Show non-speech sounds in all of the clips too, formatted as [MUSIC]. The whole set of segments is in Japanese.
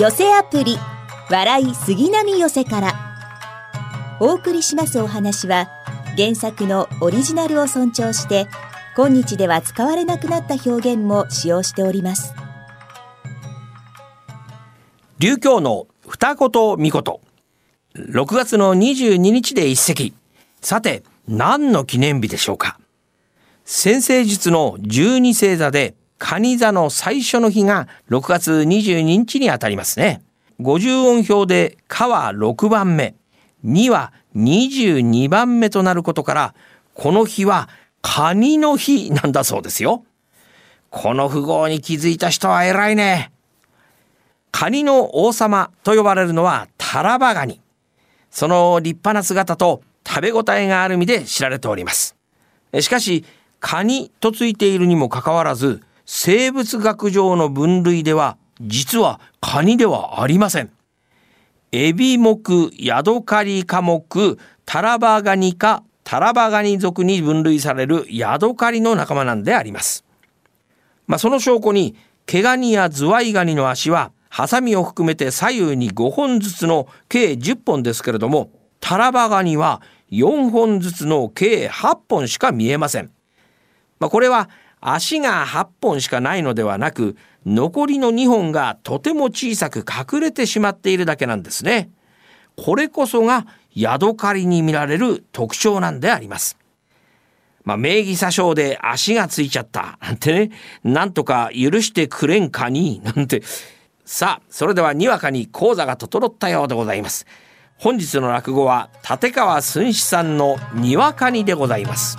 寄せアプリ笑い杉並寄せから。お送りしますお話は原作のオリジナルを尊重して今日では使われなくなった表現も使用しております。流教の二言。三言6月の22日で一席。さて何の記念日でしょうか。先生術の十二星座で蟹座の最初の日が6月22日にあたりますね。50音表で「か」は6番目「に」は22番目となることからこの日はカニの日なんだそうですよ。この符号に気づいた人は偉いね。カニの王様と呼ばれるのはタラバガニ。その立派な姿と食べ応えがある身で知られております。しかし、カニとついているにもかかわらず、生物学上の分類では、実はカニではありません。エビ目、ヤドカリ科目、タラバガニ科、タラバガニ属に分類されるヤドカリの仲間なんであります。まあ、その証拠に、毛ガニやズワイガニの足は、ハサミを含めて左右に5本ずつの計10本ですけれども、タラバガニは4本ずつの計8本しか見えません。まあ、これは足が8本しかないのではなく残りの2本がとても小さく隠れてしまっているだけなんですね。これこそがヤドカリに見られる特徴なんであります。まあ、名義詐称で足がついちゃったなんてね、なんとか許してくれんかになんて。さあ、それではにわかに講座が整ったようでございます。本日の落語は立川寸志さんのにわかにでございます。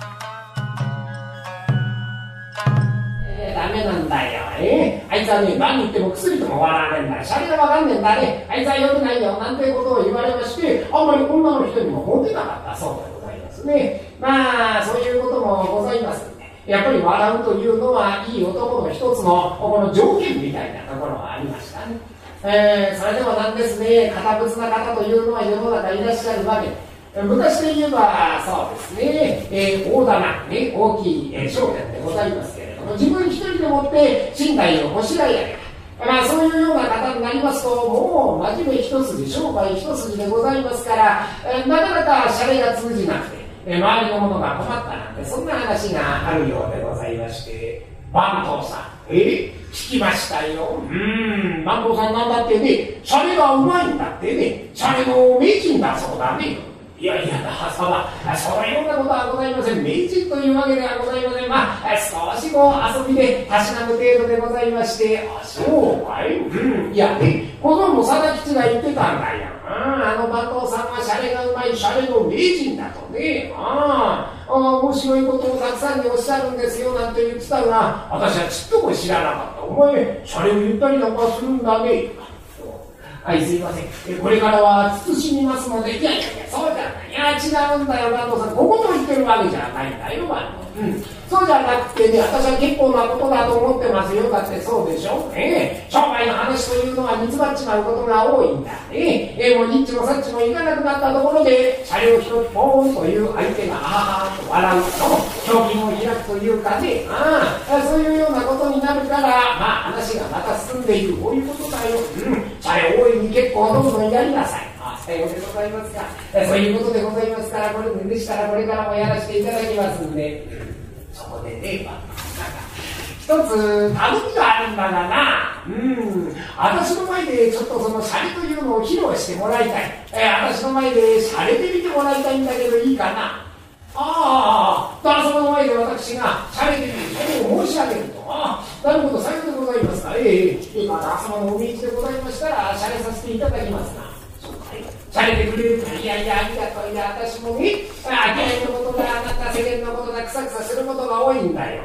だよ。えあいつはね、何言っても薬とも笑わねえんだ。シャレがわかんねえんだね。あいつは良くないよ。なんてことを言われまして、あんまり女の人にもモテなかったそうでございますね。まあ、そういうこともございます。やっぱり笑うというのはいい男の一つのこの条件みたいなところはありましたね。えー、それでもなんですね、堅物な方というのは世の中いらっしゃるわけ。昔で言えば、そうですね、えー、大棚、ね、大きい、えー、商店でございますけど、自分一人でもって信頼を欲しがり上げた。まあ、そういうような方になりますと、もう真面目一筋、商売一筋でございますから、え、なかなかシャレが通じなくて、え、周りの者が困ったなんて、そんな話があるようでございまして、番頭さん、え聞きましたよ。うん、南藤さんなんだってね、シャレがうまいんだってね、シャレの名人だそうだね。いやいや、朝は、そういうようなことはございません。名人というわけではございません。まあ、少しこう遊びでたしなむ程度でございまして、あ、そうかいうん。いやね、このも貞吉が言ってたんだよ。あの番頭さんはシャレがうまいシャレの名人だとね。ああ、面白いことをたくさんにおっしゃるんですよなんて言ってたが、私はちっとも知らなかった。お前、シャレを言ったりなんかするんだね。はい、すいません。これからは慎みますので、いやいやいや、そうじゃない。いや、違うんだよ、番頭さん。ここと言ってるわけじゃないんだよ、番頭。うん。そうじゃなくてね、私は結構なことだと思ってますよ。だってそうでしょ。ええ、商売の話というのは煮詰まっちまうことが多いんだ。ええ、もうニッチもサッチもいかなくなったところで、車両一つポーンという相手があーと笑うと、胸筋を開くというかね、ああ、そういうようなことになるから、まあ話がまた進んでいく。こういうことだよ。うん。車両大いに結構どんどんやりなさい。さようでございますか。そういうことでございますから、これでしたらこれからもやらせていただきますんで。そこでね、まあ、一つ頼みがあるんだがな、うん、私の前でちょっとそのシャレというのを披露してもらいたい。えー、私の前でシャレで見てもらいたいんだけどいいかな。ああ、旦那様の前で私がシャレでシャレを申し上げると。ああ、なるほど、さようでございますか？ええ。ー、旦那様のお道でございましたら、シャレさせていただきますな。されてくれるかいやいやありがとういや私もねあきのことだあなた世間のことだくさくさすることが多いんだよ、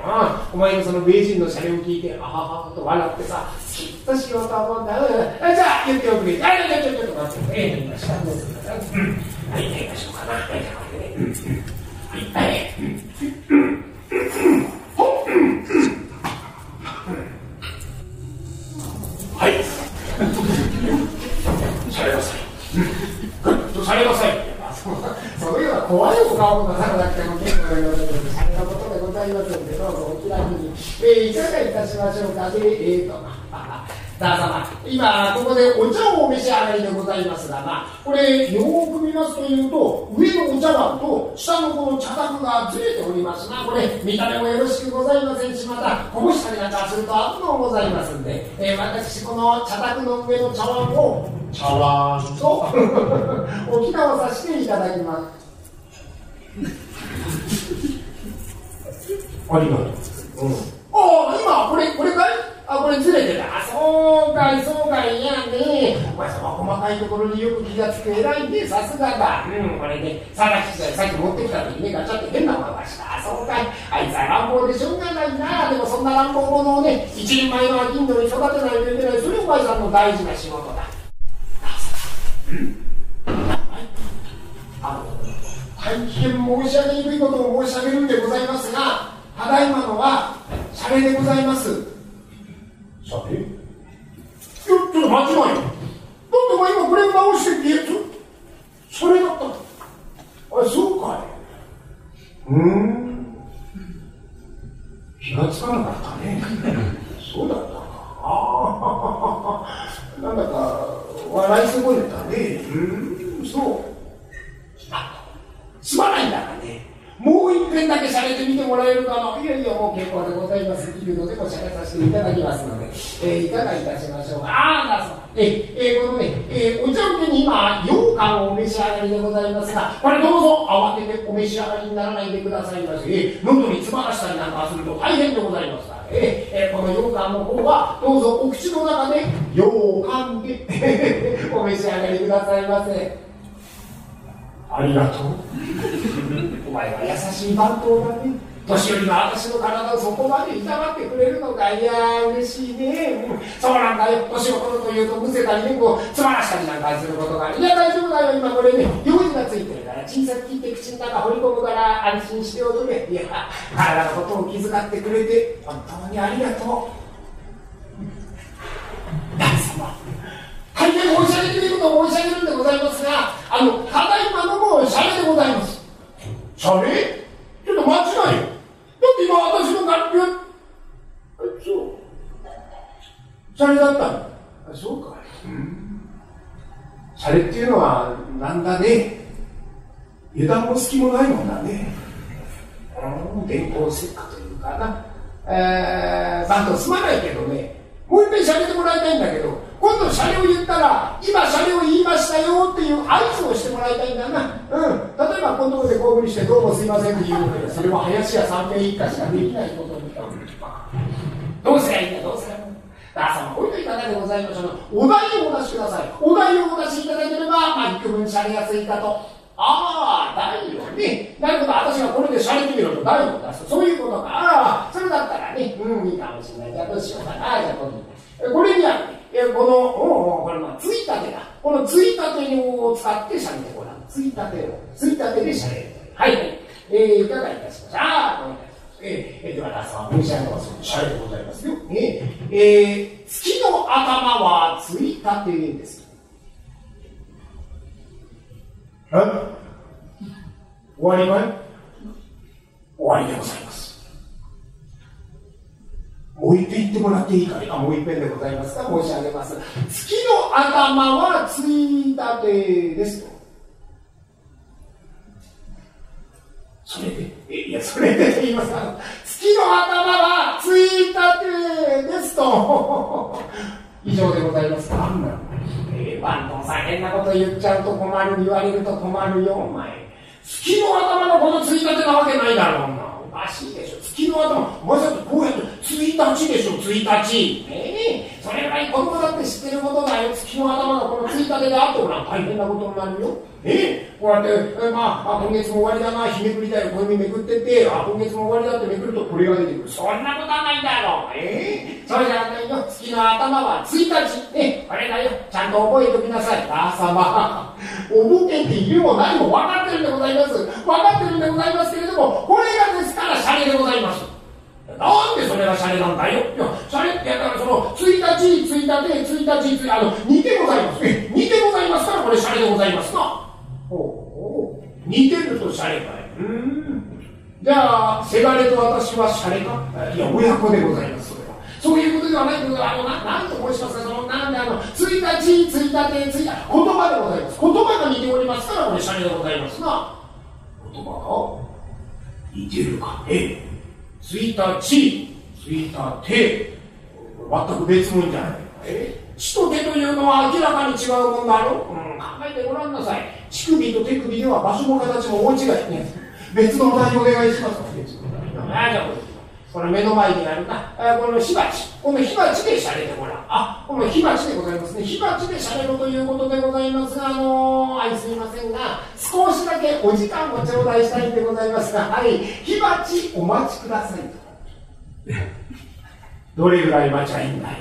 うん、お前のその名人のシャレを聞いてあははと笑ってさきっとしようと思うんだ、うん、じゃあ言っておくれ。あいやちょちょちょっと待って。ええ今下どうするか？なうん。はいやりましょうかな。はいはいシャレなさいされなさいそのような怖いお顔をなさなくても結構でございます。シャレなことでございますので、どうぞお気楽に、えー、いかがいたしましょうかね、えーと、旦様、今、ここでお茶をお召し上がりでございますがな、これ、よく見ますというと、上のお茶碗と下のこの茶卓がずれておりますな、これ、見た目もよろしくございませんし、また、こぼしたりなんかすると悪もございますんで、えー、私、この茶卓の上の茶碗を、茶碗と置き直させていただきます。ありがとう。うん。ああ、今、これ、これかい？あ、これずれてた。あ、そうかい、そうかい、いやね。お前様、細かいところによく気がつく偉いね、さすがだ。うん、これね、さらきさっき持ってきた時ね、ガチャって変なものがした。あ、そうかい。あいつは乱暴でしょうがないな。でもそんな乱暴者をね、一人前の金土に育てないといけない。それお前さんの大事な仕事だ。うん。あの、大変申し上げにくいことを申し上げるんでございますが、ただいまのは、シャレでございます。シャレ？ちょっと間違いだってお前今これを直してって言うそれだったあそうかい。うん。気がつかなかったね。[LAUGHS] そうだったかああなんだか笑い損ねたねうんそうすまないんだからねもう一遍だけ洒落てみてもらえるかないやいや、もう結構でございます。いるのでも洒落させていただきますので、えー、いかがいたしょうか。ああ、だそう。えー、えー、このね、えー、お茶受けに今、羊羹をお召し上がりでございますが、これどうぞ慌ててお召し上がりにならないでくださいませ。えー、喉に詰まらしたりなんかすると大変でございますから、えー、えー、この羊羹の方は、どうぞお口の中で羊羹で [LAUGHS] お召し上がりくださいませ。ありがとう。[LAUGHS] お前は優しい番頭だね。年寄りの私の体をそこまで痛がってくれるのかいや嬉しいね、うん、そうなんだよ。年を取るというとむせたりねこうつまらしたりなんかすることがある。いや大丈夫だよ。今これね用事がついてるから小さく切って口の中掘り込むから安心しておくれ。いや体のことを気遣ってくれて本当にありがとう。旦様。大変申し上げていることを申し上げるんでございますがあのただいまのもシャレでございます。シャレ？ちょっと間違いよ。って今私の楽器はそうシャレだったの？あそうか。うん。シャレっていうのはなんだね。油断も隙もないもんだね。うん。電光石火というかな。えー、バンドすまないけどね。もう一遍しゃべってもらいたいんだけど。今度シャレを言ったら今シャレを言いましたよっていう合図をしてもらいたいんだな。うん。例えばこのところでこういうふうにしてどうもすいませんって言うのでそれは林家三平一家しかできないことにどうすりゃいいんだどうすりゃいいんだだからその置いといただけでございましょうお題をお出しくださいお題をお出しいただければまあ一曲分シャレがついたとああ、だよ。ね。なるほど、私がこれでしゃれてみろとだよ。出す。そういうことか。ああ、それだったらね、うん、いいかもしれない。じゃあどうしよ。うかな。じゃあこれこれにはね、この、おこれまあ、ついたてだ。このついたてを使ってしゃれてごらん。ついたてを、ついたてでしゃれる。はい、はい。えー、いかがいたしましょう。ああ、ごめんなさい。えー、では、皆さん、召し上がります。しゃれでございますよ。ねえー、月の頭はついたてです。終わりかい？終わりでございます。もう一遍言ってもらっていいかい？あ、もう一遍でございますか？申し上げます。月の頭はついたてですと。それで、いや、それで言いますか？月の頭はついたてですと。以上でございますかえー、バンドンさん変なこと言っちゃうと困る、言われると困るよ、お前。月の頭のこのついたてなわけないだろうな。おかしいでしょ。月の頭、わざとこうやって、1日でしょ、1日。ねえ、それぐらい子供だって知ってることだよ。月の頭のこのついたてであってもら大変なことになるよ。ええこうやって、えまあ、あ、今月も終わりだな、日めくりだよ、こういうめくってって、あ、今月も終わりだってめくるとこれが出てくる。そんなことはないんだろう。えー、それじゃないよ。月の頭は1日。ね、これだよ。ちゃんと覚えておきなさい。あさま。おぼけているも何も分かってるんでございます。分かってるんでございますけれども、これがですからシャレでございます。なんでそれがシャレなんだよ。いや、シャレってやったらその、1日、1日、1日、あの、似てございます。え、似てございますから、これシャレでございますな。似てるとシャレかい。うん。じゃあせがれと私はシャレかいや親子でございますそれはそういうことではないけどあのな何と申しますかそのなんであの1日1日1日言葉でございます言葉が似ておりますからこれシャレでございますな言葉が似てるかね1日1日全く別物じゃない。え？血と手というのは明らかに違うもんだろ、うん、考えてごらんなさい。乳首と手首では場所も形も大違い。ね別のお題お願いしますこれ目の前にあるなあこの火鉢この火鉢でしゃれてごらんあこの火鉢でございますね火鉢でしゃれるということでございますがあのー、あいすみませんが少しだけお時間ご頂戴したいんでございますがはい火鉢お待ちください [LAUGHS] どれぐらい待ちゃいいんだよ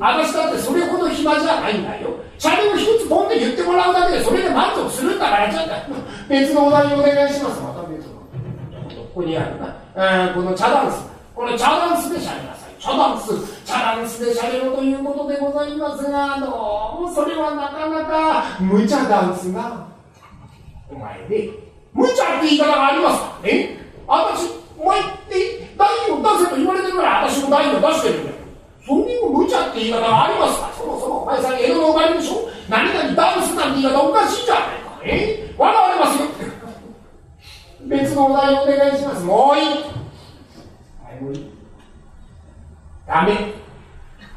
私だってそれほど暇じゃないんだよ。シャレを一つポンって言ってもらうだけでそれで満足するんだからちょっと別のお題お願いします。また別の。ここにあるな。この茶ダンス。この茶ダンスでしゃれなさい。茶ダンス。茶ダンスでしゃれろということでございますが、どうもそれはなかなか無茶ダンスが。お前ね、無茶って言い方がありますかね私、お前って代を出せと言われてるから私も代を出してるんだよ。そういう無茶って言い方がありますか？そもそもお前さん江戸の生まれでしょ？何々ダンスなんて言い方おかしいじゃないかえ？笑われますよ別のお題をお願いしますもういいはいもういいダメ。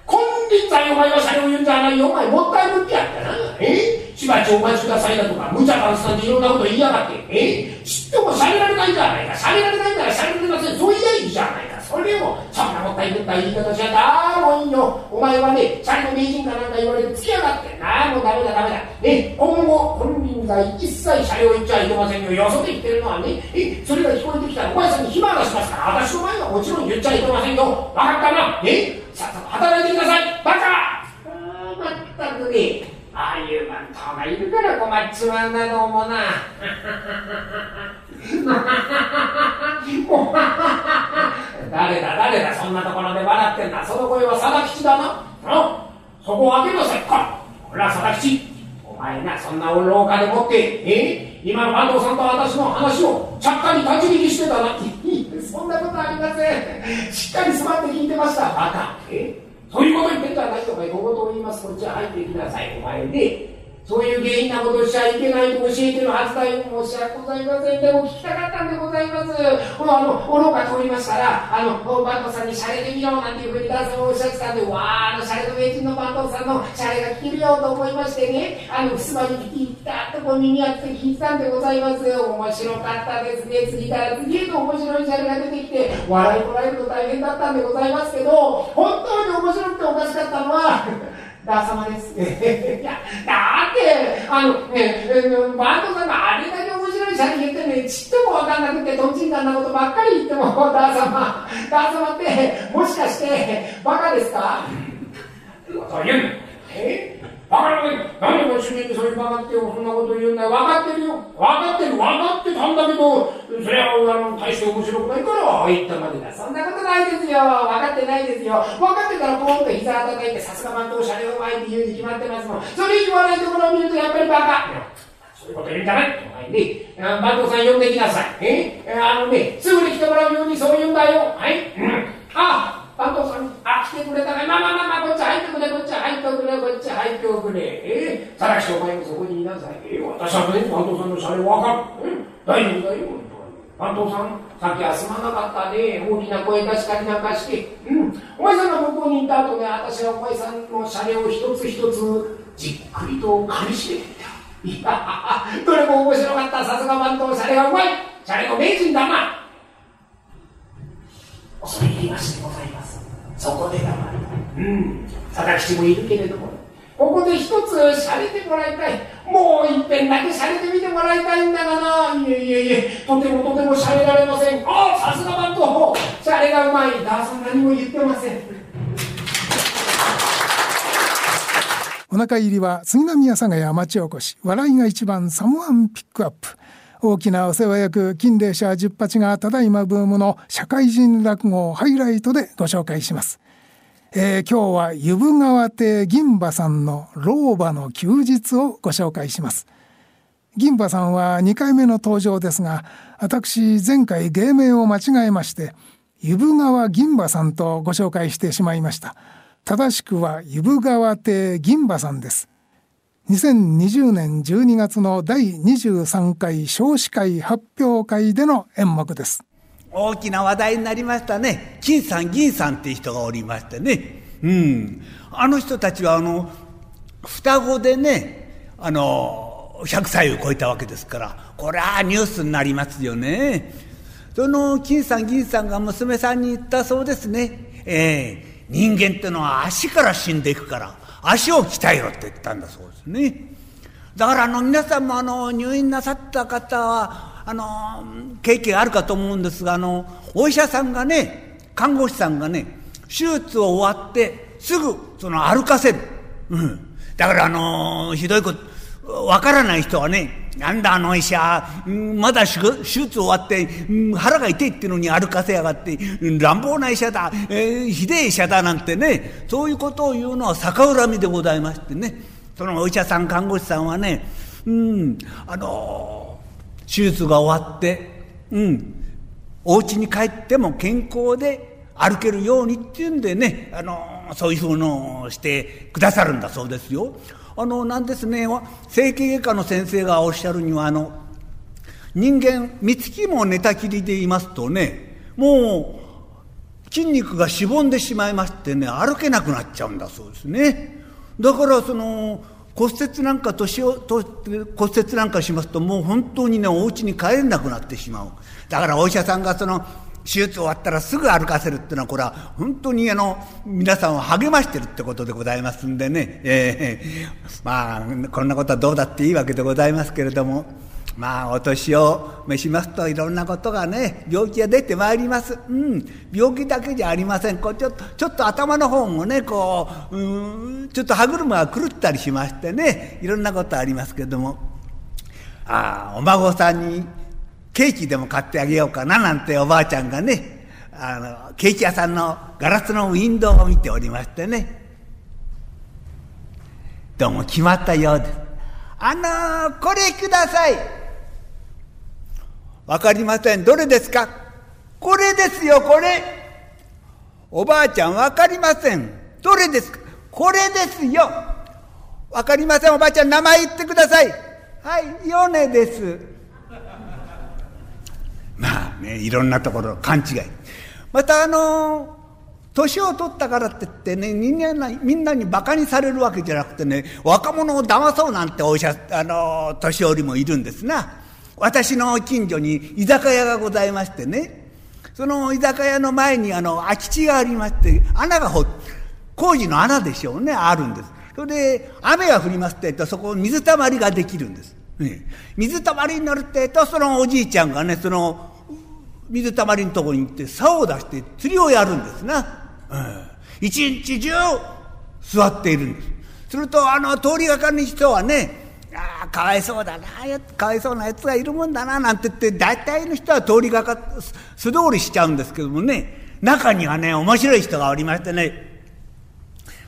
金輪際お前はシャレを言うんじゃないよ。お前もったいぶってやったな。え？しばちお待ちくださいだとか無茶ダンスなんていろんなこと言いやがって。え？ちっともしゃれられないじゃないか。しゃれられないならしゃれられません。そう言えばいいじゃないか。それをそんなもったいぶった言い方しちゃだもういいよ。お前はねちゃんと名人かなんか言われて付きやがって。なあもうダメだダメだ。ね今後金輪際一切車両行っちゃいけませんよ。よそで言ってるのはね。えそれが聞こえてきたらお前さんに暇がしますから私の前はもちろん言っちゃいけませんよ。分かったな？え？さっさと働いてください。バカ！あまったくね。ああいう番頭がいるから困っちまうんだどうもな。誰だ？誰だ？そんなところで笑ってんだ。その声は佐田吉だな。そこを開けなさいかほら佐田吉。お前なそんな廊下でもってえ？今の安藤さんと私の話をちゃっかり立ち聞きしてたな。[LAUGHS] そんなことありません。しっかり座って聞いてました。バカ。え？そういうこと言ってんじゃないとか小言を言います。こっちは入ってきなさい。お前でそういう原因なことをしちゃいけないと教えてるはずだよ。申し訳ございません。でも聞きたかったんでございます。このあの、愚か通りましたら、あの、バントさんにシャレで見ようなんていうふうに男性もおっしゃってたんで、わー、あの、シャレの名人のバントさんのシャレが聞けるよと思いましてね、あの、襖に聞き、たとこう耳当てて聞いてたんでございます。面白かったですね。次から次へと面白いシャレが出てきて、笑いこらえると大変だったんでございますけど、本当に面白くておかしかったのは、ダー様です。[LAUGHS] いや、だって、あの、ね、バンドさんがあれだけ面白い写真言ってね、ちっともわかんなくて、とんちんかんなことばっかり言っても、ダー様、[LAUGHS] ダー様って、もしかして、バカですか？[LAUGHS] そう言う。え？バカなこと何でご主任にそういうバカってそんなこと言うんだよ。分かってるよ。分かってる。分かってたんだけど、それは、あの、大して面白くないから、言ったまでだ。そんなことないですよ。分かってないですよ。分かってたら、ポンと膝叩いて、さすが番頭車両前って言うに決まってますもん。それ言わないところを見ると、やっぱりバカ。そういうこと言うんじゃない。お前ね、番頭さん呼んできなさい。えあのね、すぐに来てもらうようにそう言うんだよ。はい。うん、あ番頭さん、あ、来てくれたね。まあまあまあまあ、こっち入ってくれ、こっち入ってくれ、こっち入ってくれ。えー、さらしお前もそこにいなさい。えー、私はね、番頭さんのシャレわかる。うん、大丈夫。だよ。本当に番頭さん、さっきはすまなかったね。大きな声出したりなんかして。うん。お前さんが向こうにいた後ね、私はお前さんのシャレを一つ一つじっくりとかみしめてみた。いや、どれも面白かった。さすが番頭、シャレがうまい。シャレの名人だな。恐れ入りましてございます。そこで黙る。うん。佐々吉もいるけれども、ここで一つしゃれてもらいたい。もう一遍だけしゃれてみてもらいたいんだがな。いえいえいえ、とてもとてもしゃれられません。ああ、さすがバント。しゃれがうまい。ダーさん何も言ってません。お腹入りは杉並阿佐ヶ谷町おこし笑いが一番サモアンピックアップ大きなお世話役金霊社十八がただいまブームの社会人落語をハイライトでご紹介します。えー、今日は湯部川亭銀馬さんの老婆の休日をご紹介します。銀馬さんは2回目の登場ですが私前回芸名を間違えまして湯部川銀馬さんとご紹介してしまいました正しくは湯部川亭銀馬さんです2020年12月の第23回少子会発表会での演目です。大きな話題になりましたね。金さん銀さんっていう人がおりましてね。うん。あの人たちはあの双子でねあの100歳を超えたわけですからこれはニュースになりますよね。その金さん銀さんが娘さんに言ったそうですね。ええ。ー、人間ってのは足から死んでいくから。足を鍛えろって言ったんだそうですね。だからあの皆さんもあの入院なさった方はあの経験あるかと思うんですがあのお医者さんがね看護師さんがね手術を終わってすぐその歩かせる、うん、だからあのひどいことわからない人はねなんだあの医者、まだ手術終わって、腹が痛いっていうのに歩かせやがって、乱暴な医者だ、えー、ひでえ医者だなんてね、そういうことを言うのは逆恨みでございましてね、そのお医者さん、看護師さんはね、うん、あの手術が終わって、うん、お家に帰っても健康で歩けるようにっていうんでね、あのそういうふうのをしてくださるんだそうですよ。あのなんですね整形外科の先生がおっしゃるにはあの人間三月も寝たきりでいますとねもう筋肉がしぼんでしまいましてね歩けなくなっちゃうんだそうですね。だからその骨折なんか年をと骨折なんかしますともう本当にねお家に帰れなくなってしまうだからお医者さんがその手術終わったらすぐ歩かせるっていうのはこれは本当にあの皆さんを励ましてるってことでございますんでね、えー、まあこんなことはどうだっていいわけでございますけれども。まあお年を召しますといろんなことがね病気が出てまいります、うん、病気だけじゃありません。こうちょっとちょっと頭の方もねこううんちょっと歯車が狂ったりしましてね。いろんなことありますけども。ああお孫さんにケーキでも買ってあげようかななんておばあちゃんがねあのケーキ屋さんのガラスのウィンドウを見ておりましてね。どうも決まったようで。すあのー、これください。わかりません。どれですか？これですよこれ。おばあちゃんわかりません。どれですか？これですよ。わかりません。おばあちゃん名前言ってください。はい米です。ねいろんなところ勘違い。またあの年を取ったからって言ってね人間みんなにバカにされるわけじゃなくてね若者を騙そうなんてお医者あの年寄りもいるんですな。私の近所に居酒屋がございましてねその居酒屋の前にあの空き地がありまして穴がほ工事の穴でしょうねあるんです。それで雨が降りますって言うとそこ水たまりができるんです。ね、水たまりになるってえとそのおじいちゃんがねその水たまりのとこに行って竿を出して釣りをやるんですな、うん、一日中座っているんです。するとあの通りがかりの人はねああかわいそうだなかわいそうなやつがいるもんだななんて言って大体の人は通りがか素通りしちゃうんですけどもね中にはね面白い人がおりましてね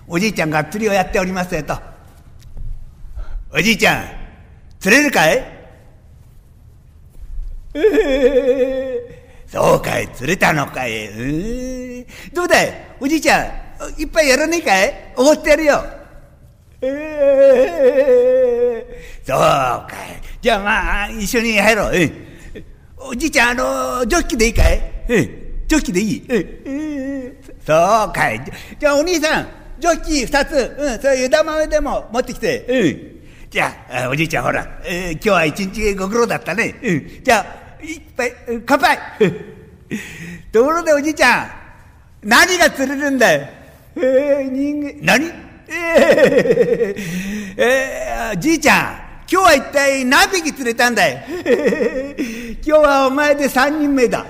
おじいちゃんが釣りをやっておりますよと「おじいちゃん釣れるかい？え [LAUGHS] えそうかい、釣れたのかい。うどうだい、おじいちゃん、いっぱいやらねえかい？おごってやるよ。そうかい。じゃあまあ、一緒に入ろう。おじいちゃん、あの、ジョッキでいいかい？ジョッキでいい？そうかい。じゃあお兄さん、ジョッキ二つ、うん、それ枝豆でも持ってきて。うん。じゃあ、おじいちゃんほら、えー、今日は一日ご苦労だったね。うん。じゃあ、いっぱい、乾杯ところでおじいちゃん、何が釣れるんだよ。えー、人間、何？えー、えー、じいちゃん、今日は一体何匹釣れたんだよ。[LAUGHS] 今日はお前で三人目だ。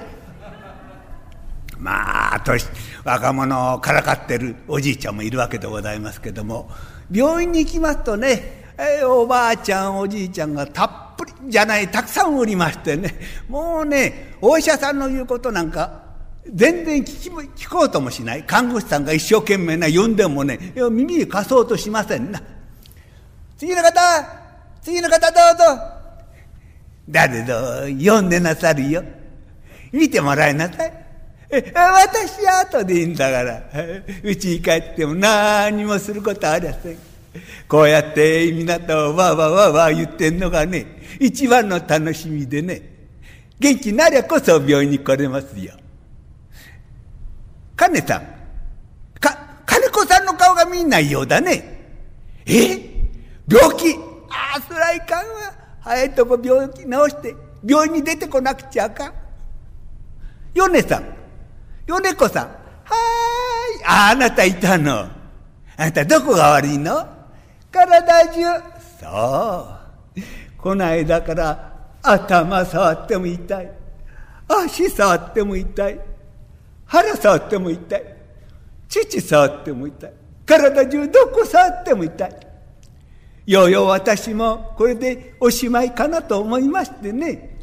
まあ、年、若者をからかってるおじいちゃんもいるわけでございますけども、病院に行きますとね、えー、おばあちゃんおじいちゃんがたっぷりじゃないたくさんおりましてねもうねお医者さんの言うことなんか全然聞き聞こうともしない看護師さんが一生懸命な呼んでもね耳に貸そうとしませんな次の方次の方どうぞ誰ぞ読んでなさるよ。見てもらいなさい。私は後でいいんだから。うちに帰っても何もすることありません。こうやって港をわわわわ言ってんのがね、一番の楽しみでね、元気なりゃこそ病院に来れますよ。金さん、か、金子さんの顔が見んないようだね。え？病気？ああ、そらいかんわ。早いとこ病気治して病院に出てこなくちゃあかん。米さん、米子さん、はーい。あ、あなたいたの。あなたどこが悪いの？体中。そう。こないだから頭触っても痛い。足触っても痛い。腹触っても痛い。父触っても痛い。体中どこ触っても痛い。ようよう私もこれでおしまいかなと思いましてね、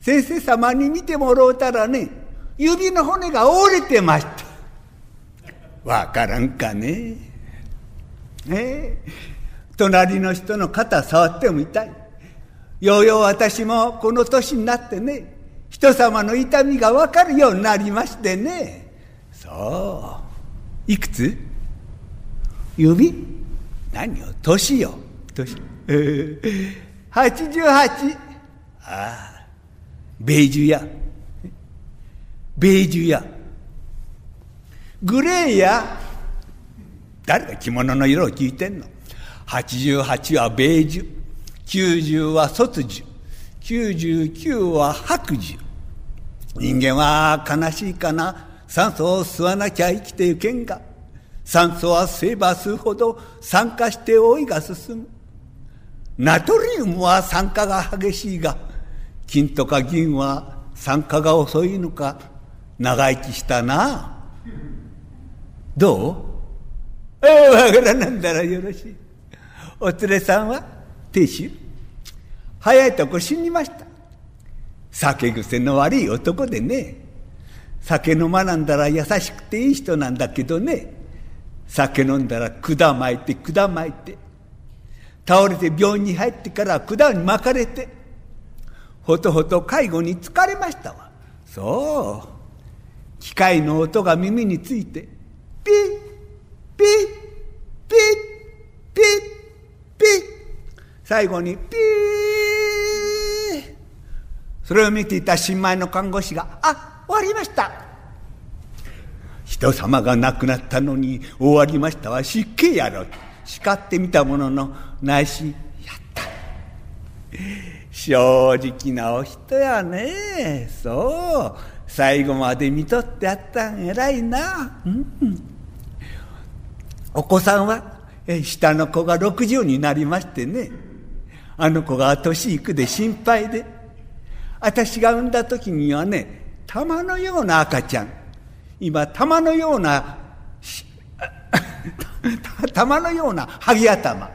先生様に見てもろうたらね、指の骨が折れてました。わからんかね。ええ隣の人の肩触っても痛い。ようよう私もこの年になってね、人様の痛みがわかるようになりましてね。そう。いくつ？指？何よ？年よ。年。えー、88ああ。ベージュやベージュやグレーや。誰が着物の色を聞いてんの？88はベージュ90は卒樹99は白樹人間は悲しいかな？酸素を吸わなきゃ生きてゆけんが酸素は吸えば吸うほど酸化して老いが進む。ナトリウムは酸化が激しいが、金とか銀は酸化が遅いのか、長生きしたな。どう？わからなんだらよろしい。お連れさんは亭主早いとこ死にました。酒癖の悪い男でね。酒飲まなんだら優しくていい人なんだけどね。酒飲んだら管巻いて管巻いて倒れて病院に入ってから管に巻かれてほとほと介護に疲れましたわそう機械の音が耳についてピッピッピッピッピッ。最後にピー。それを見ていた新米の看護師が「あ終わりました」人様が亡くなったのに終わりましたは失敬やろ。叱ってみたものの内心やった。正直なお人やね。そう。最後まで見とってやったん偉いな、うん、お子さんは下の子が60になりましてねあの子が年いくで心配で私が産んだ時にはね玉のような赤ちゃん今玉のような [LAUGHS] 玉のようなハギ頭。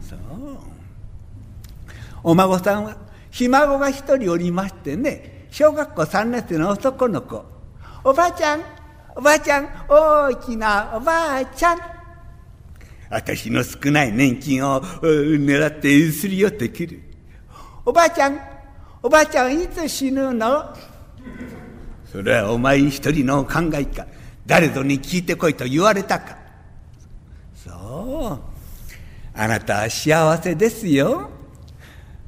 そう。お孫さんはひ孫が一人おりましてね小学校3年生の男の子。おばあちゃんおばあちゃん大きなおばあちゃん。私の少ない年金を狙ってすり寄ってくる。おばあちゃんおばあちゃんいつ死ぬの？それはお前一人の考えか。誰ぞに聞いてこいと言われたか。そう。あなたは幸せですよ。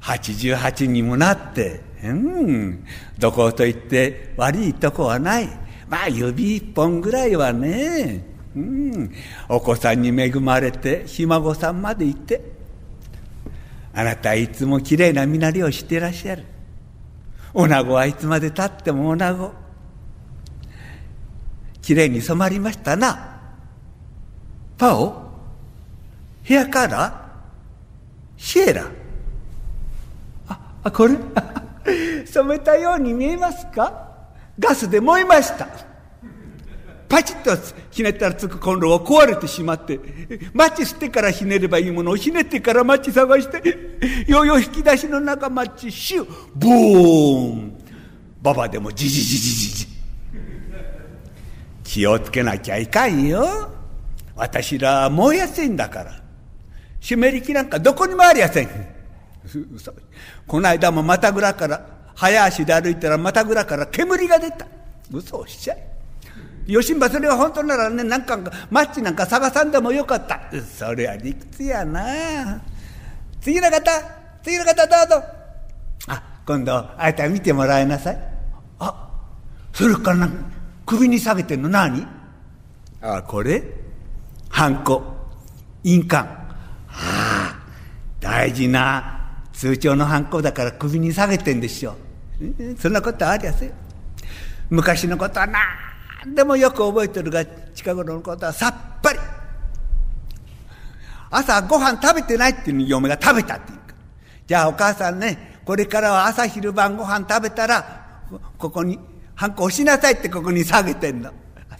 88にもなって。うん。どこと言って悪いとこはない。まあ指一本ぐらいはね。うん。お子さんに恵まれてひ孫さんまでいて。あなたはいつもきれいな身なりをしていらっしゃる。女子はいつまでたっても女子きれいに染まりましたな。パオ。ヘアカラー。シエラ。あ、これ？[LAUGHS] 染めたように見えますか？ガスで燃えました。パチッとひねったらつくコンロは壊れてしまって、マッチ吸ってからひねればいいものをひねってからマッチ探して、ようよう引き出しの中マッチシュ、ボーンババでもジジジジジジ。気をつけなきゃいかんよ。私ら燃えやすいんだから。湿り気なんかどこにもありやせん。この間もまたぐらから早足で歩いたらまたぐらから煙が出た嘘をしちゃいよしんばそれは本当ならねなんかマッチなんか探さんでもよかった。それは理屈やな。次の方次の方どうぞ。あ今度あいた見てもらいなさい。あそれから首に下げてんの。何？あこれ？ハンコ。印鑑。ああ大事な。通帳のハンコだから首に下げてんでしょ。そんなことありゃせ。昔のことは何でもよく覚えてるが近頃のことはさっぱり。朝ご飯食べてないっていうのに嫁が食べたっていうか。じゃあお母さんねこれからは朝昼晩ご飯食べたらここにハンコ押しなさいってここに下げてんの。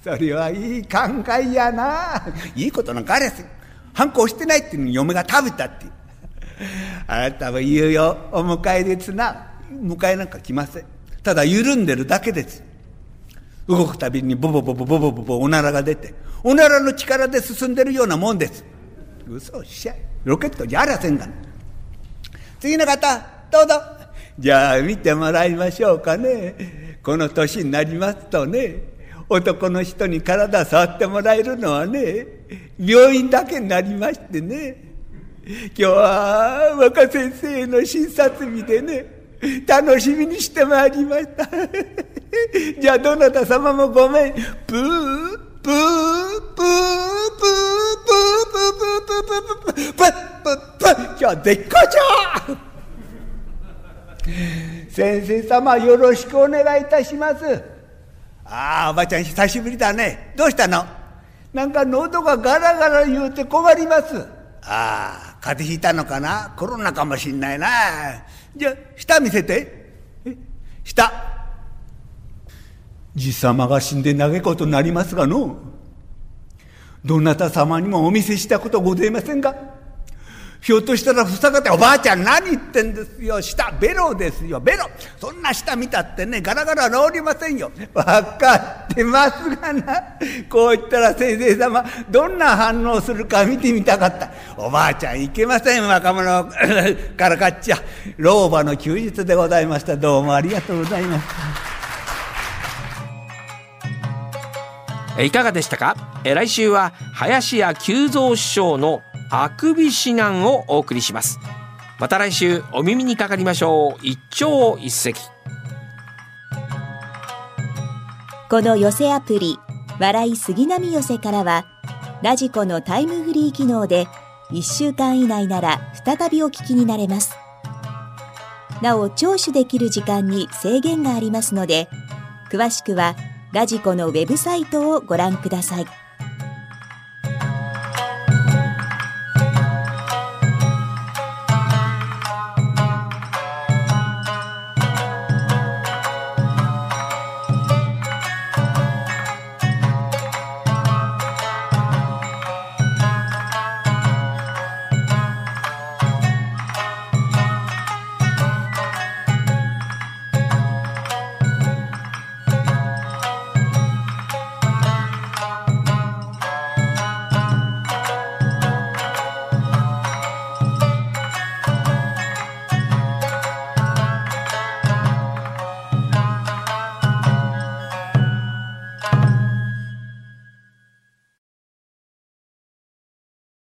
それはいい考えやな。いいことなんかありゃせハンコ押してないっていうのに嫁が食べたっていう。あなたは言うよ。お迎えですな。迎えなんか来ません。ただ緩んでるだけです。動くたびにボボボボボボボボおならが出ておならの力で進んでるようなもんです嘘しゃいロケットじゃありゃせんがな次の方どうぞじゃあ見てもらいましょうかねこの年になりますとね男の人に体触ってもらえるのはね病院だけになりましてね今日は若先生の診察日でね楽しみにしてまいりました。[LAUGHS] じゃあどなた様もごめん。プープープープープープープープープープープープープー今日絶好調先生様よろしくお願いいたしますああおばちゃん久しぶりだねどうしたのなんか喉がガラガラ言うて困りますああ風邪ひいたのかなコロナかもしんないなじゃあ舌見せて。え舌じさまが死んで嘆くことになりますがのどなた様にもお見せしたことございませんか？ひょっとしたらふさがておばあちゃん何言ってんですよ。舌ベロですよ。ベロ。そんな舌見たってねガラガラ治りませんよ。分かってますがな。こう言ったら先生様どんな反応するか見てみたかった。おばあちゃんいけません若者。[COUGHS] からかっちゃ。老婆の休日でございました。どうもありがとうございました。いかがでしたか？来週は林家久蔵師匠のあくび指南をお送りします。また来週お耳にかかりましょう。一朝一夕。この寄せアプリ笑い杉並寄せからはラジコのタイムフリー機能で1週間以内なら再びお聞きになれます。なお聴取できる時間に制限がありますので詳しくはラジコのウェブサイトをご覧ください。